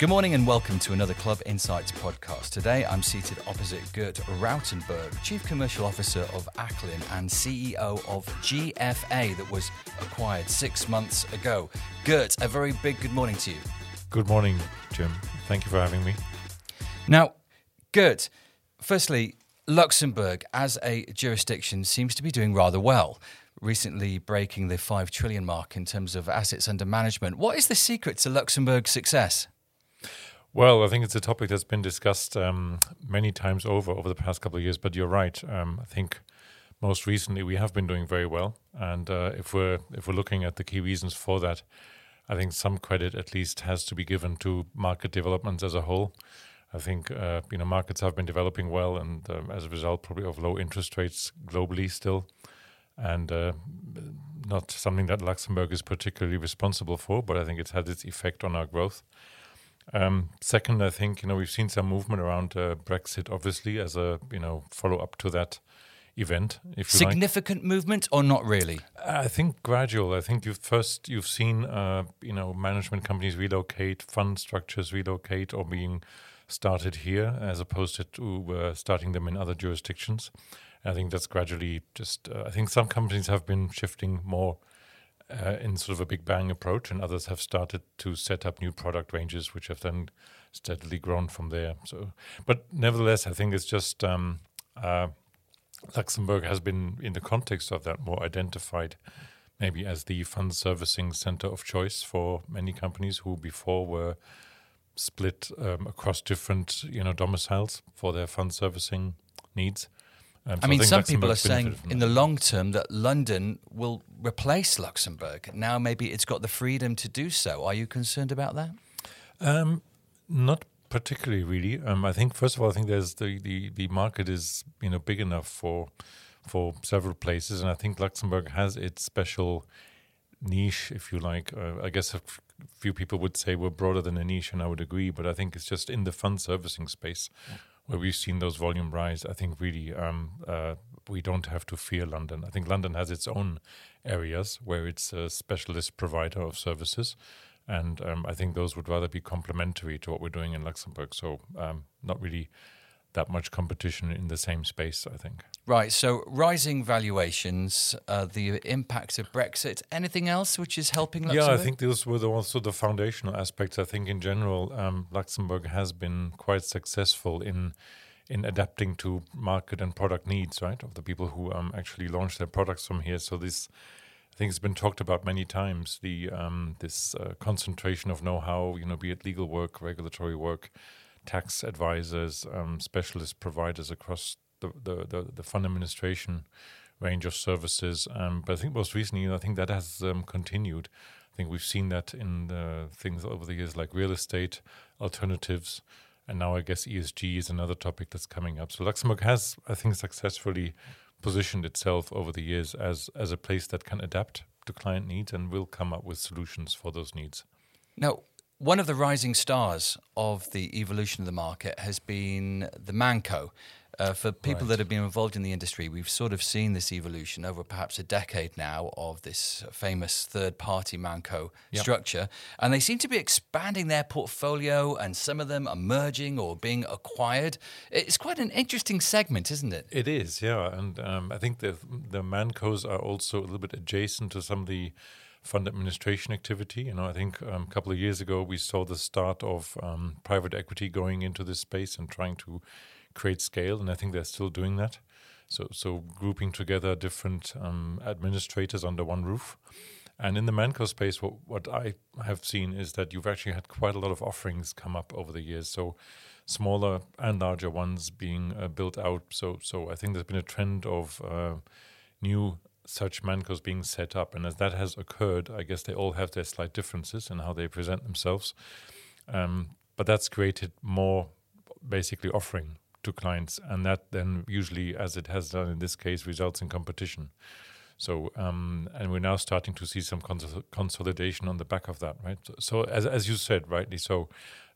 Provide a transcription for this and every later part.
Good morning and welcome to another Club Insights podcast. Today I'm seated opposite Gert Rautenberg, Chief Commercial Officer of Acolin and CEO of GFA that was acquired six months ago. Gert, a very big good morning to you. Good morning, Jim. Thank you for having me. Now, Gert, firstly, Luxembourg as a jurisdiction seems to be doing rather well recently breaking the 5 trillion mark in terms of assets under management. What is the secret to Luxembourg's success? Well, I think it's a topic that's been discussed um, many times over over the past couple of years. But you're right. Um, I think most recently we have been doing very well, and uh, if we're if we're looking at the key reasons for that, I think some credit at least has to be given to market developments as a whole. I think uh, you know markets have been developing well, and um, as a result, probably of low interest rates globally still, and uh, not something that Luxembourg is particularly responsible for. But I think it's had its effect on our growth. Um, second, I think you know we've seen some movement around uh, Brexit, obviously, as a you know follow up to that event. If significant like. movement or not really? I think gradual. I think you've first you've seen uh, you know management companies relocate, fund structures relocate, or being started here as opposed to uh, starting them in other jurisdictions. I think that's gradually just. Uh, I think some companies have been shifting more uh, in sort of a big bang approach, and others have started to set up new product ranges, which have then steadily grown from there. So, but nevertheless, I think it's just um, uh, Luxembourg has been, in the context of that, more identified maybe as the fund servicing center of choice for many companies who before were split um, across different you know domiciles for their fund servicing needs. Um, so I mean, I some people are saying in the long term that London will replace Luxembourg. Now, maybe it's got the freedom to do so. Are you concerned about that? Um, not particularly, really. Um, I think first of all, I think there's the, the, the market is you know big enough for for several places, and I think Luxembourg has its special niche, if you like. Uh, I guess a f- few people would say we're broader than a niche, and I would agree. But I think it's just in the fund servicing space. Yeah where we've seen those volume rise, I think really um, uh, we don't have to fear London. I think London has its own areas where it's a specialist provider of services. And um, I think those would rather be complementary to what we're doing in Luxembourg. So, um, not really that much competition in the same space, I think. Right. So, rising valuations, uh, the impact of Brexit, anything else which is helping Luxembourg? Yeah, I think those were the, also the foundational aspects. I think in general, um, Luxembourg has been quite successful in in adapting to market and product needs, right, of the people who um, actually launch their products from here. So, this I think it's been talked about many times. The um, this uh, concentration of know-how, you know, be it legal work, regulatory work, tax advisors, um, specialist providers across the, the, the, the, fund administration range of services. Um, but I think most recently, I think that has um, continued. I think we've seen that in things over the years like real estate, alternatives, and now I guess ESG is another topic that's coming up. So Luxembourg has, I think, successfully positioned itself over the years as as a place that can adapt to client needs and will come up with solutions for those needs. Now, one of the rising stars of the evolution of the market has been the Manco. Uh, for people right. that have been involved in the industry, we've sort of seen this evolution over perhaps a decade now of this famous third party Manco yep. structure. And they seem to be expanding their portfolio, and some of them are merging or being acquired. It's quite an interesting segment, isn't it? It is, yeah. And um, I think the, the Mancos are also a little bit adjacent to some of the fund administration activity. You know, I think um, a couple of years ago we saw the start of um, private equity going into this space and trying to create scale, and I think they're still doing that. So, so grouping together different um, administrators under one roof. And in the Manco space, what, what I have seen is that you've actually had quite a lot of offerings come up over the years. So, smaller and larger ones being uh, built out. So, so I think there's been a trend of uh, new such mancos being set up. And as that has occurred, I guess they all have their slight differences in how they present themselves. Um, but that's created more basically offering to clients. And that then usually, as it has done in this case, results in competition. So, um, and we're now starting to see some cons- consolidation on the back of that, right? So, so as, as you said, rightly so,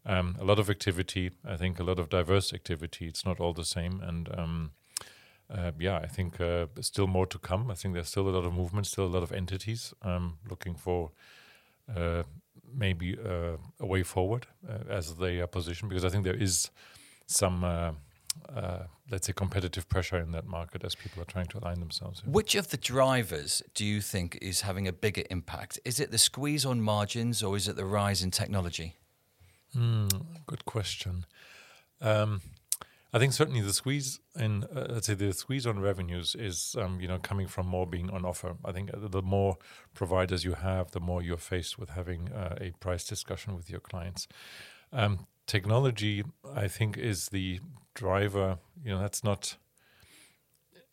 um, a lot of activity, I think a lot of diverse activity. It's not all the same. And, um, uh, yeah, I think uh, still more to come. I think there's still a lot of movement, still a lot of entities um, looking for uh, maybe uh, a way forward uh, as they are positioned because I think there is some uh, uh, let's say competitive pressure in that market as people are trying to align themselves. Which of the drivers do you think is having a bigger impact? Is it the squeeze on margins or is it the rise in technology? Mm, good question. Um, I think certainly the squeeze in, uh, let's say, the squeeze on revenues is, um, you know, coming from more being on offer. I think uh, the more providers you have, the more you're faced with having uh, a price discussion with your clients. Um, technology, I think, is the driver. You know, that's not.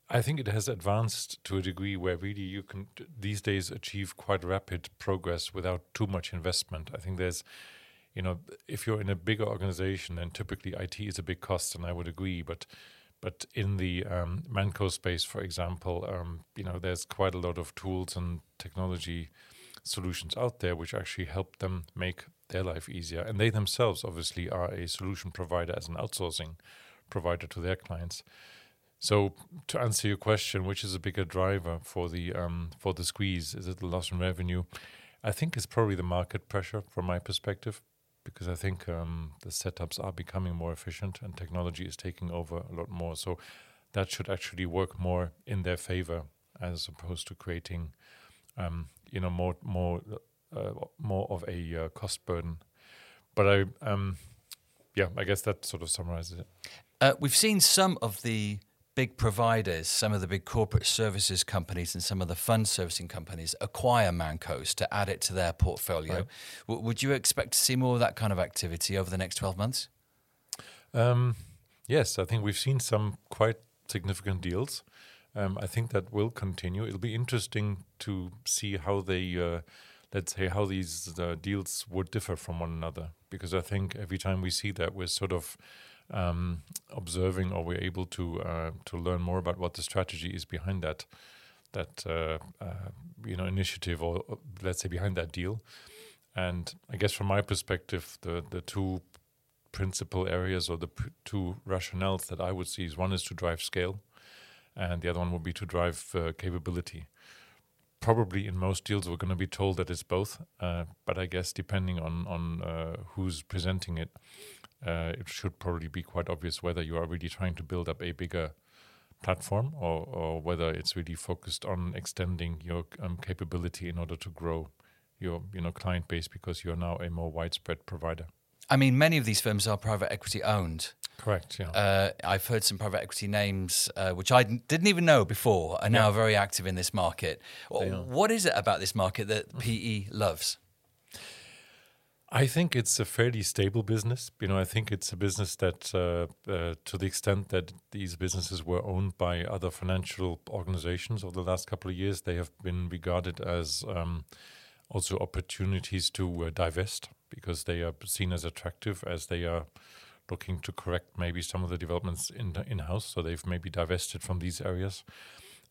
I think it has advanced to a degree where really you can these days achieve quite rapid progress without too much investment. I think there's you know, if you're in a bigger organization, then typically IT is a big cost, and I would agree. But but in the um, Manco space, for example, um, you know, there's quite a lot of tools and technology solutions out there which actually help them make their life easier, and they themselves obviously are a solution provider as an outsourcing provider to their clients. So to answer your question, which is a bigger driver for the um, for the squeeze? Is it the loss in revenue? I think it's probably the market pressure from my perspective because I think um, the setups are becoming more efficient and technology is taking over a lot more. So that should actually work more in their favor as opposed to creating, um, you know, more more uh, more of a uh, cost burden. But I, um, yeah, I guess that sort of summarizes it. Uh, we've seen some of the big providers, some of the big corporate services companies, and some of the fund servicing companies acquire Mancos to add it to their portfolio. Right. W- would you expect to see more of that kind of activity over the next 12 months? Um, yes, I think we've seen some quite significant deals. Um, I think that will continue. It'll be interesting to see how they, uh, let's say, how these uh, deals would differ from one another. Because I think every time we see that, we're sort of um, observing or we're able to uh, to learn more about what the strategy is behind that that uh, uh, you know initiative or let's say behind that deal. And I guess from my perspective, the the two principal areas or the pr- two rationales that I would see is one is to drive scale, and the other one would be to drive uh, capability probably in most deals we're going to be told that it's both. Uh, but I guess depending on on uh, who's presenting it, uh, it should probably be quite obvious whether you are really trying to build up a bigger platform or, or whether it's really focused on extending your um, capability in order to grow your you know client base because you're now a more widespread provider. I mean, many of these firms are private equity owned. Correct. Yeah. Uh, I've heard some private equity names uh, which I didn't even know before are now yeah. very active in this market. What is it about this market that PE loves? I think it's a fairly stable business. You know, I think it's a business that, uh, uh, to the extent that these businesses were owned by other financial organizations over the last couple of years, they have been regarded as um, also opportunities to uh, divest because they are seen as attractive as they are looking to correct maybe some of the developments in in house. So they've maybe divested from these areas,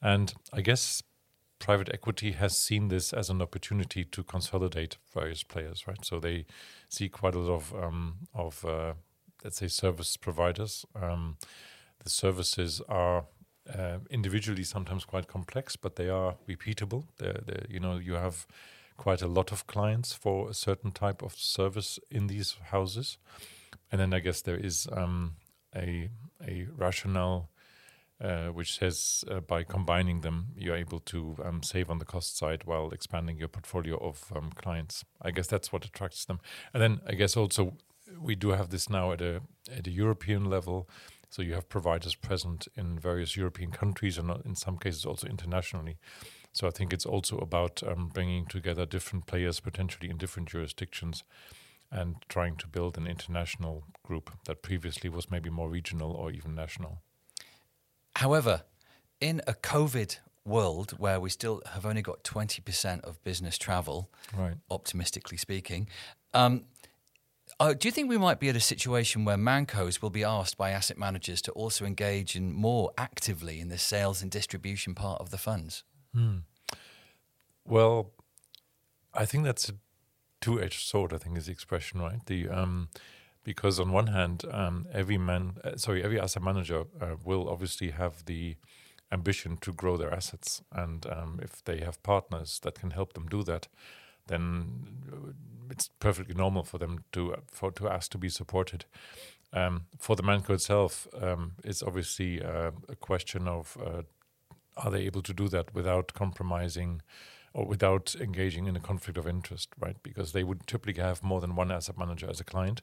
and I guess private equity has seen this as an opportunity to consolidate various players, right? So they see quite a lot of um, of uh, let's say service providers. Um, the services are uh, individually sometimes quite complex, but they are repeatable. They're, they're, you know, you have quite a lot of clients for a certain type of service in these houses, and then I guess there is um, a a rationale uh, which says uh, by combining them, you're able to um, save on the cost side while expanding your portfolio of um, clients. I guess that's what attracts them. And then I guess also we do have this now at a at a European level. So you have providers present in various European countries and in some cases also internationally. So I think it's also about um, bringing together different players potentially in different jurisdictions and trying to build an international group that previously was maybe more regional or even national. However, in a COVID world where we still have only got 20% of business travel, right. optimistically speaking, um, uh, do you think we might be at a situation where Mancos will be asked by asset managers to also engage in more actively in the sales and distribution part of the funds? Hmm. Well, I think that's a two-edged sword. I think is the expression, right? The um, because on one hand, um, every man, uh, sorry, every asset manager uh, will obviously have the ambition to grow their assets, and um, if they have partners that can help them do that, then it's perfectly normal for them to for to ask to be supported. Um, for the Manco itself, um, it's obviously uh, a question of uh, are they able to do that without compromising or without engaging in a conflict of interest, right? Because they would typically have more than one asset manager as a client.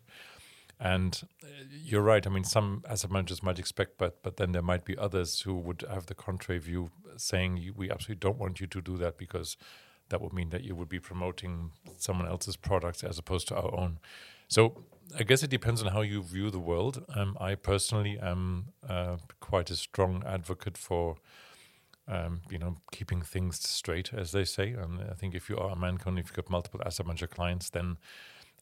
And uh, you're right. I mean, some asset managers might expect, but but then there might be others who would have the contrary view, saying we absolutely don't want you to do that because that would mean that you would be promoting someone else's products as opposed to our own. So I guess it depends on how you view the world. Um, I personally am uh, quite a strong advocate for, um, you know, keeping things straight, as they say. And I think if you are a Mancon, if you've got multiple asset manager clients, then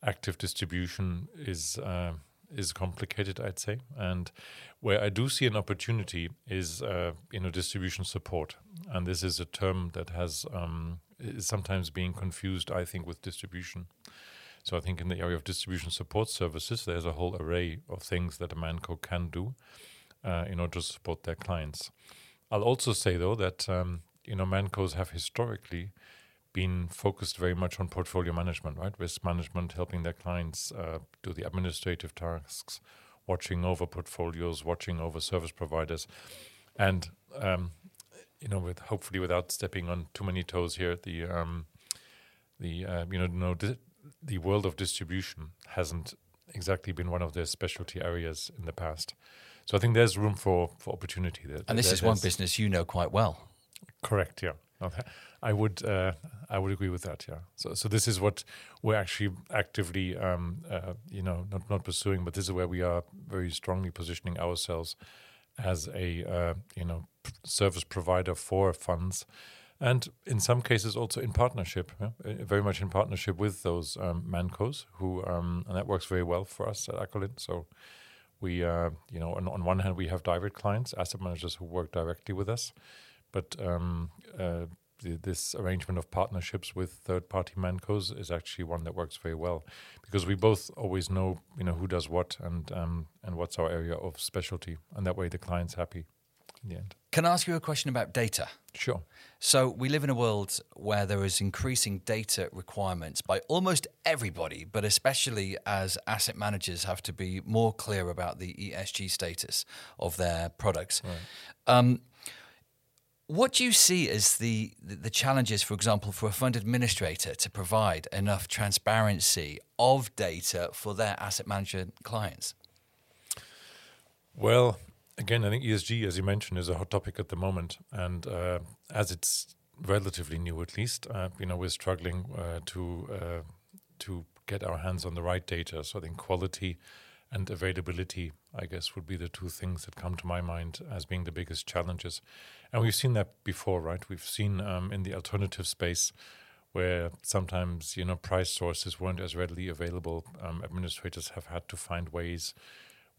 active distribution is uh, is complicated, I'd say. And where I do see an opportunity is, uh, you know, distribution support. And this is a term that has um, is sometimes being confused, I think, with distribution. So I think in the area of distribution support services, there's a whole array of things that a Manco can do uh, in order to support their clients. I'll also say though that um, you know Mancos have historically been focused very much on portfolio management, right? Risk management, helping their clients uh, do the administrative tasks, watching over portfolios, watching over service providers, and um, you know, with hopefully without stepping on too many toes here, the um, the uh, you know no the world of distribution hasn't exactly been one of their specialty areas in the past. So I think there's room for, for opportunity there. And this there, is one business you know quite well. Correct. Yeah. I would uh, I would agree with that. Yeah. So so this is what we're actually actively um, uh, you know not not pursuing, but this is where we are very strongly positioning ourselves as a uh, you know service provider for funds and in some cases also in partnership, yeah? very much in partnership with those um, mancos who, um, and that works very well for us at Acolin. So we, uh, you know, on, on, one hand we have direct clients, asset managers who work directly with us, but um, uh, the, this arrangement of partnerships with third-party mancos is actually one that works very well because we both always know, you know, who does what and um, and what's our area of specialty, and that way the client's happy in the end. Can I ask you a question about data? Sure. So we live in a world where there is increasing data requirements by almost everybody, but especially as asset managers have to be more clear about the ESG status of their products. Right. Um, what do you see as the, the challenges, for example, for a fund administrator to provide enough transparency of data for their asset manager clients? Well, again, I think ESG, as you mentioned, is a hot topic at the moment, and uh, as it's relatively new, at least, uh, you know, we're struggling uh, to uh, to get our hands on the right data. So I think quality and availability, I guess, would be the two things that come to my mind as being the biggest challenges. And we've seen that before, right? We've seen um, in the alternative space where sometimes you know price sources weren't as readily available. Um, administrators have had to find ways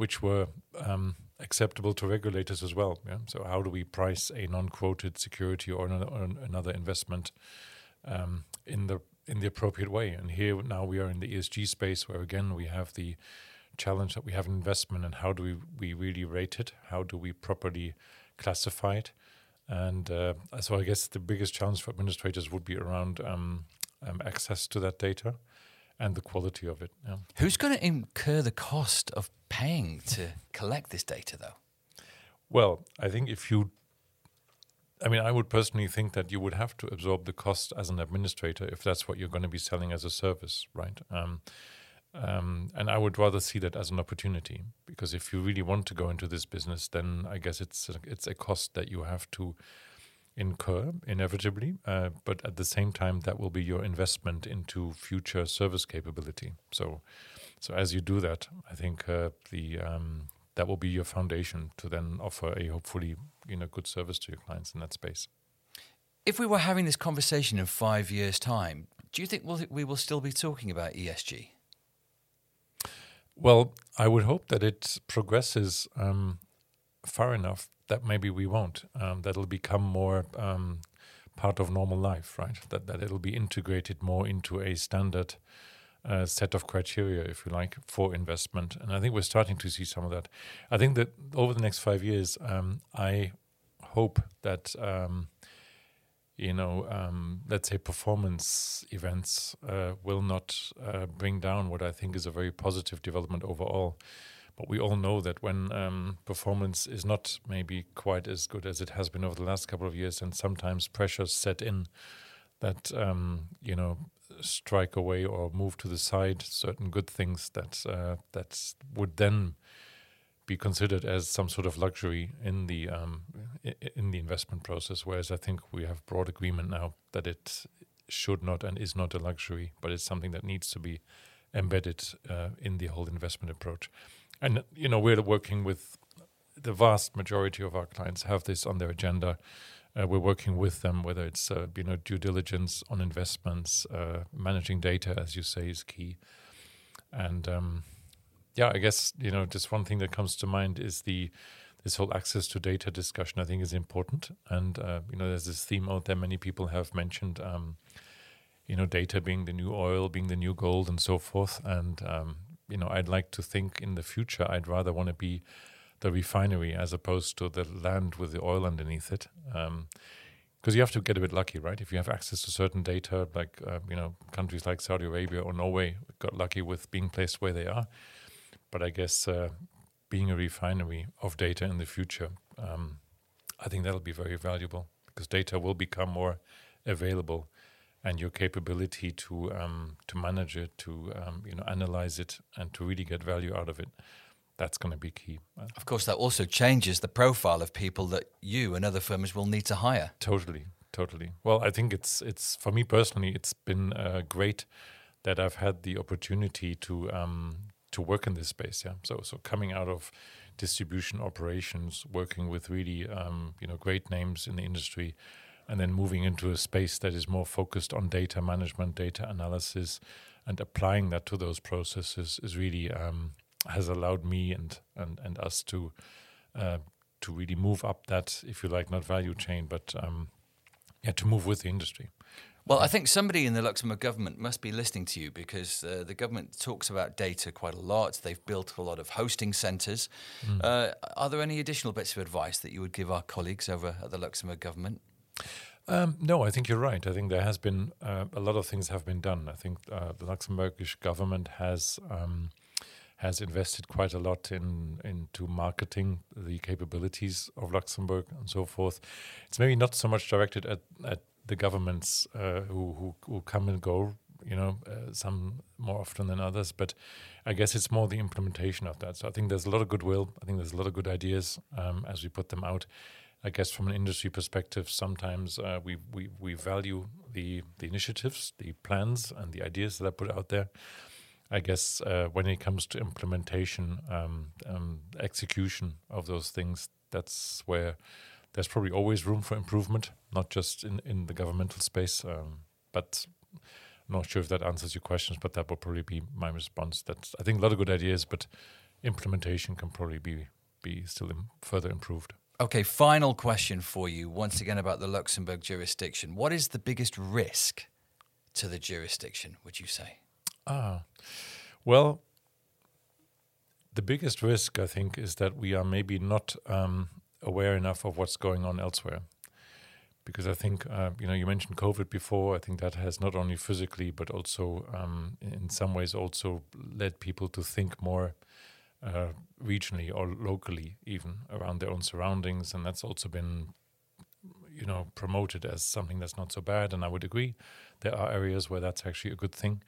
which were um, acceptable to regulators as well. Yeah? So, how do we price a non-quoted security or another, investment um, in the in the appropriate way? And here now we are in the ESG space, where again we have the challenge that we have an investment, and how do we we really rate it? How do we properly classify it? And uh, so, I guess the biggest challenge for administrators would be around um, um access to that data and the quality of it. Yeah. Who's going to incur the cost of paying to collect this data, though? Well, I think if you, I mean, I would personally think that you would have to absorb the cost as an administrator if that's what you're going to be selling as a service, right? Um, um, and I would rather see that as an opportunity because if you really want to go into this business, then I guess it's a, it's a cost that you have to incur inevitably, uh, but at the same time, that will be your investment into future service capability. So, so as you do that, I think uh, the um, that will be your foundation to then offer a hopefully you know good service to your clients in that space. If we were having this conversation in five years' time, do you think we'll, we will still be talking about ESG? Well, I would hope that it progresses um, far enough that maybe we won't. Um, that'll become more um, part of normal life, right? That that it'll be integrated more into a standard uh, set of criteria, if you like, for investment. And I think we're starting to see some of that. I think that over the next five years, um, I hope that um, you know, um, let's say performance events uh, will not uh, bring down what I think is a very positive development overall. But we all know that when um, performance is not maybe quite as good as it has been over the last couple of years, and sometimes pressures set in that um, you know strike away or move to the side certain good things that uh, that would then be considered as some sort of luxury in the um, in the investment process. Whereas I think we have broad agreement now that it should not and is not a luxury, but it's something that needs to be embedded uh, in the whole investment approach. And you know we're working with the vast majority of our clients have this on their agenda uh, we're working with them, whether it's uh, you know due diligence on investments, uh, managing data, as you say, is key. And um, yeah, I guess you know just one thing that comes to mind is the this whole access to data discussion. I think is important, and uh, you know there's this theme out there. Many people have mentioned. Um, you know, data being the new oil, being the new gold, and so forth. And um, you know, I'd like to think in the future, I'd rather want to be the refinery as opposed to the land with the oil underneath it. Because um, you have to get a bit lucky, right? If you have access to certain data, like uh, you know countries like Saudi Arabia or Norway got lucky with being placed where they are. But I guess uh, being a refinery of data in the future, um, I think that'll be very valuable because data will become more available, and your capability to um, to manage it, to um, you know analyze it, and to really get value out of it that's going to be key. Of course, that also changes the profile of people that you and other firms will need to hire. Totally, totally. Well, I think it's it's for me personally, it's been uh, great that I've had the opportunity to um, to work in this space. Yeah, so so coming out of distribution operations, working with really um, you know great names in the industry, and then moving into a space that is more focused on data management, data analysis, and applying that to those processes is really um, has allowed me and and and us to uh, to really move up that, if you like, not value chain, but um, yeah, to move with the industry. Well, I think somebody in the Luxembourg government must be listening to you because uh, the government talks about data quite a lot. They've built a lot of hosting centres. Mm. Uh, are there any additional bits of advice that you would give our colleagues over at the Luxembourg government? Um, no, I think you're right. I think there has been uh, a lot of things have been done. I think uh, the Luxembourgish government has um, has invested quite a lot in into marketing the capabilities of Luxembourg and so forth. It's maybe not so much directed at, at the governments uh, who, who, who come and go, you know, uh, some more often than others, but I guess it's more the implementation of that. So I think there's a lot of goodwill. I think there's a lot of good ideas um, as we put them out. I guess from an industry perspective, sometimes uh, we, we we value the the initiatives, the plans, and the ideas that are put out there. I guess uh, when it comes to implementation, um, um, execution of those things, that's where there's probably always room for improvement, not just in, in the governmental space. Um, but I'm not sure if that answers your questions, but that would probably be my response. That I think a lot of good ideas, but implementation can probably be be still Im- further improved. Okay, final question for you. Once again about the Luxembourg jurisdiction. What is the biggest risk to the jurisdiction? Would you say? Ah, well, the biggest risk, I think, is that we are maybe not um, aware enough of what's going on elsewhere. Because I think, uh, you know, you mentioned COVID before. I think that has not only physically, but also um, in some ways also led people to think more uh, regionally or locally, even around their own surroundings. And that's also been, you know, promoted as something that's not so bad. And I would agree, there are areas where that's actually a good thing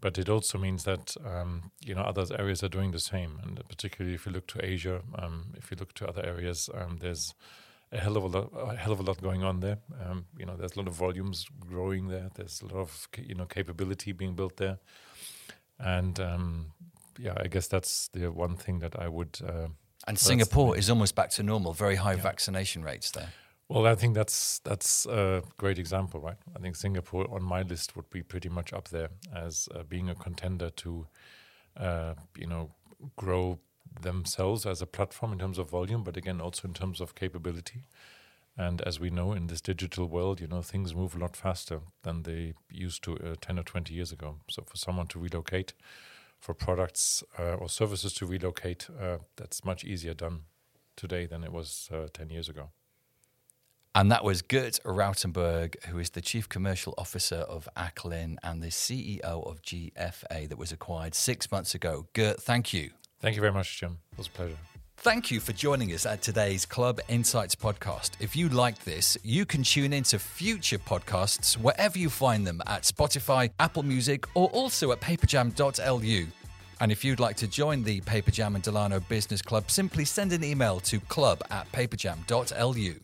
but it also means that um, you know other areas are doing the same, and particularly if you look to Asia, um, if you look to other areas, um, there's a hell of a lot, a hell of a lot going on there. Um, you know, there's a lot of volumes growing there. There's a lot of you know capability being built there, and um, yeah, I guess that's the one thing that I would. Uh, and Singapore is almost back to normal. Very high yeah. vaccination rates there. Well, I think that's that's a great example, right? I think Singapore on my list would be pretty much up there as uh, being a contender to, uh, you know, grow themselves as a platform in terms of volume, but again also in terms of capability. And as we know in this digital world, you know, things move a lot faster than they used to uh, ten or twenty years ago. So for someone to relocate, for products uh, or services to relocate, uh, that's much easier done today than it was uh, ten years ago. And that was Gert Rautenberg, who is the Chief Commercial Officer of Acolin and the CEO of GFA that was acquired six months ago. Gert, thank you. Thank you very much, Jim. It was a pleasure. Thank you for joining us at today's Club Insights podcast. If you liked this, you can tune into future podcasts wherever you find them at Spotify, Apple Music, or also at paperjam.lu. And if you'd like to join the Paperjam and Delano Business Club, simply send an email to club at paperjam.lu.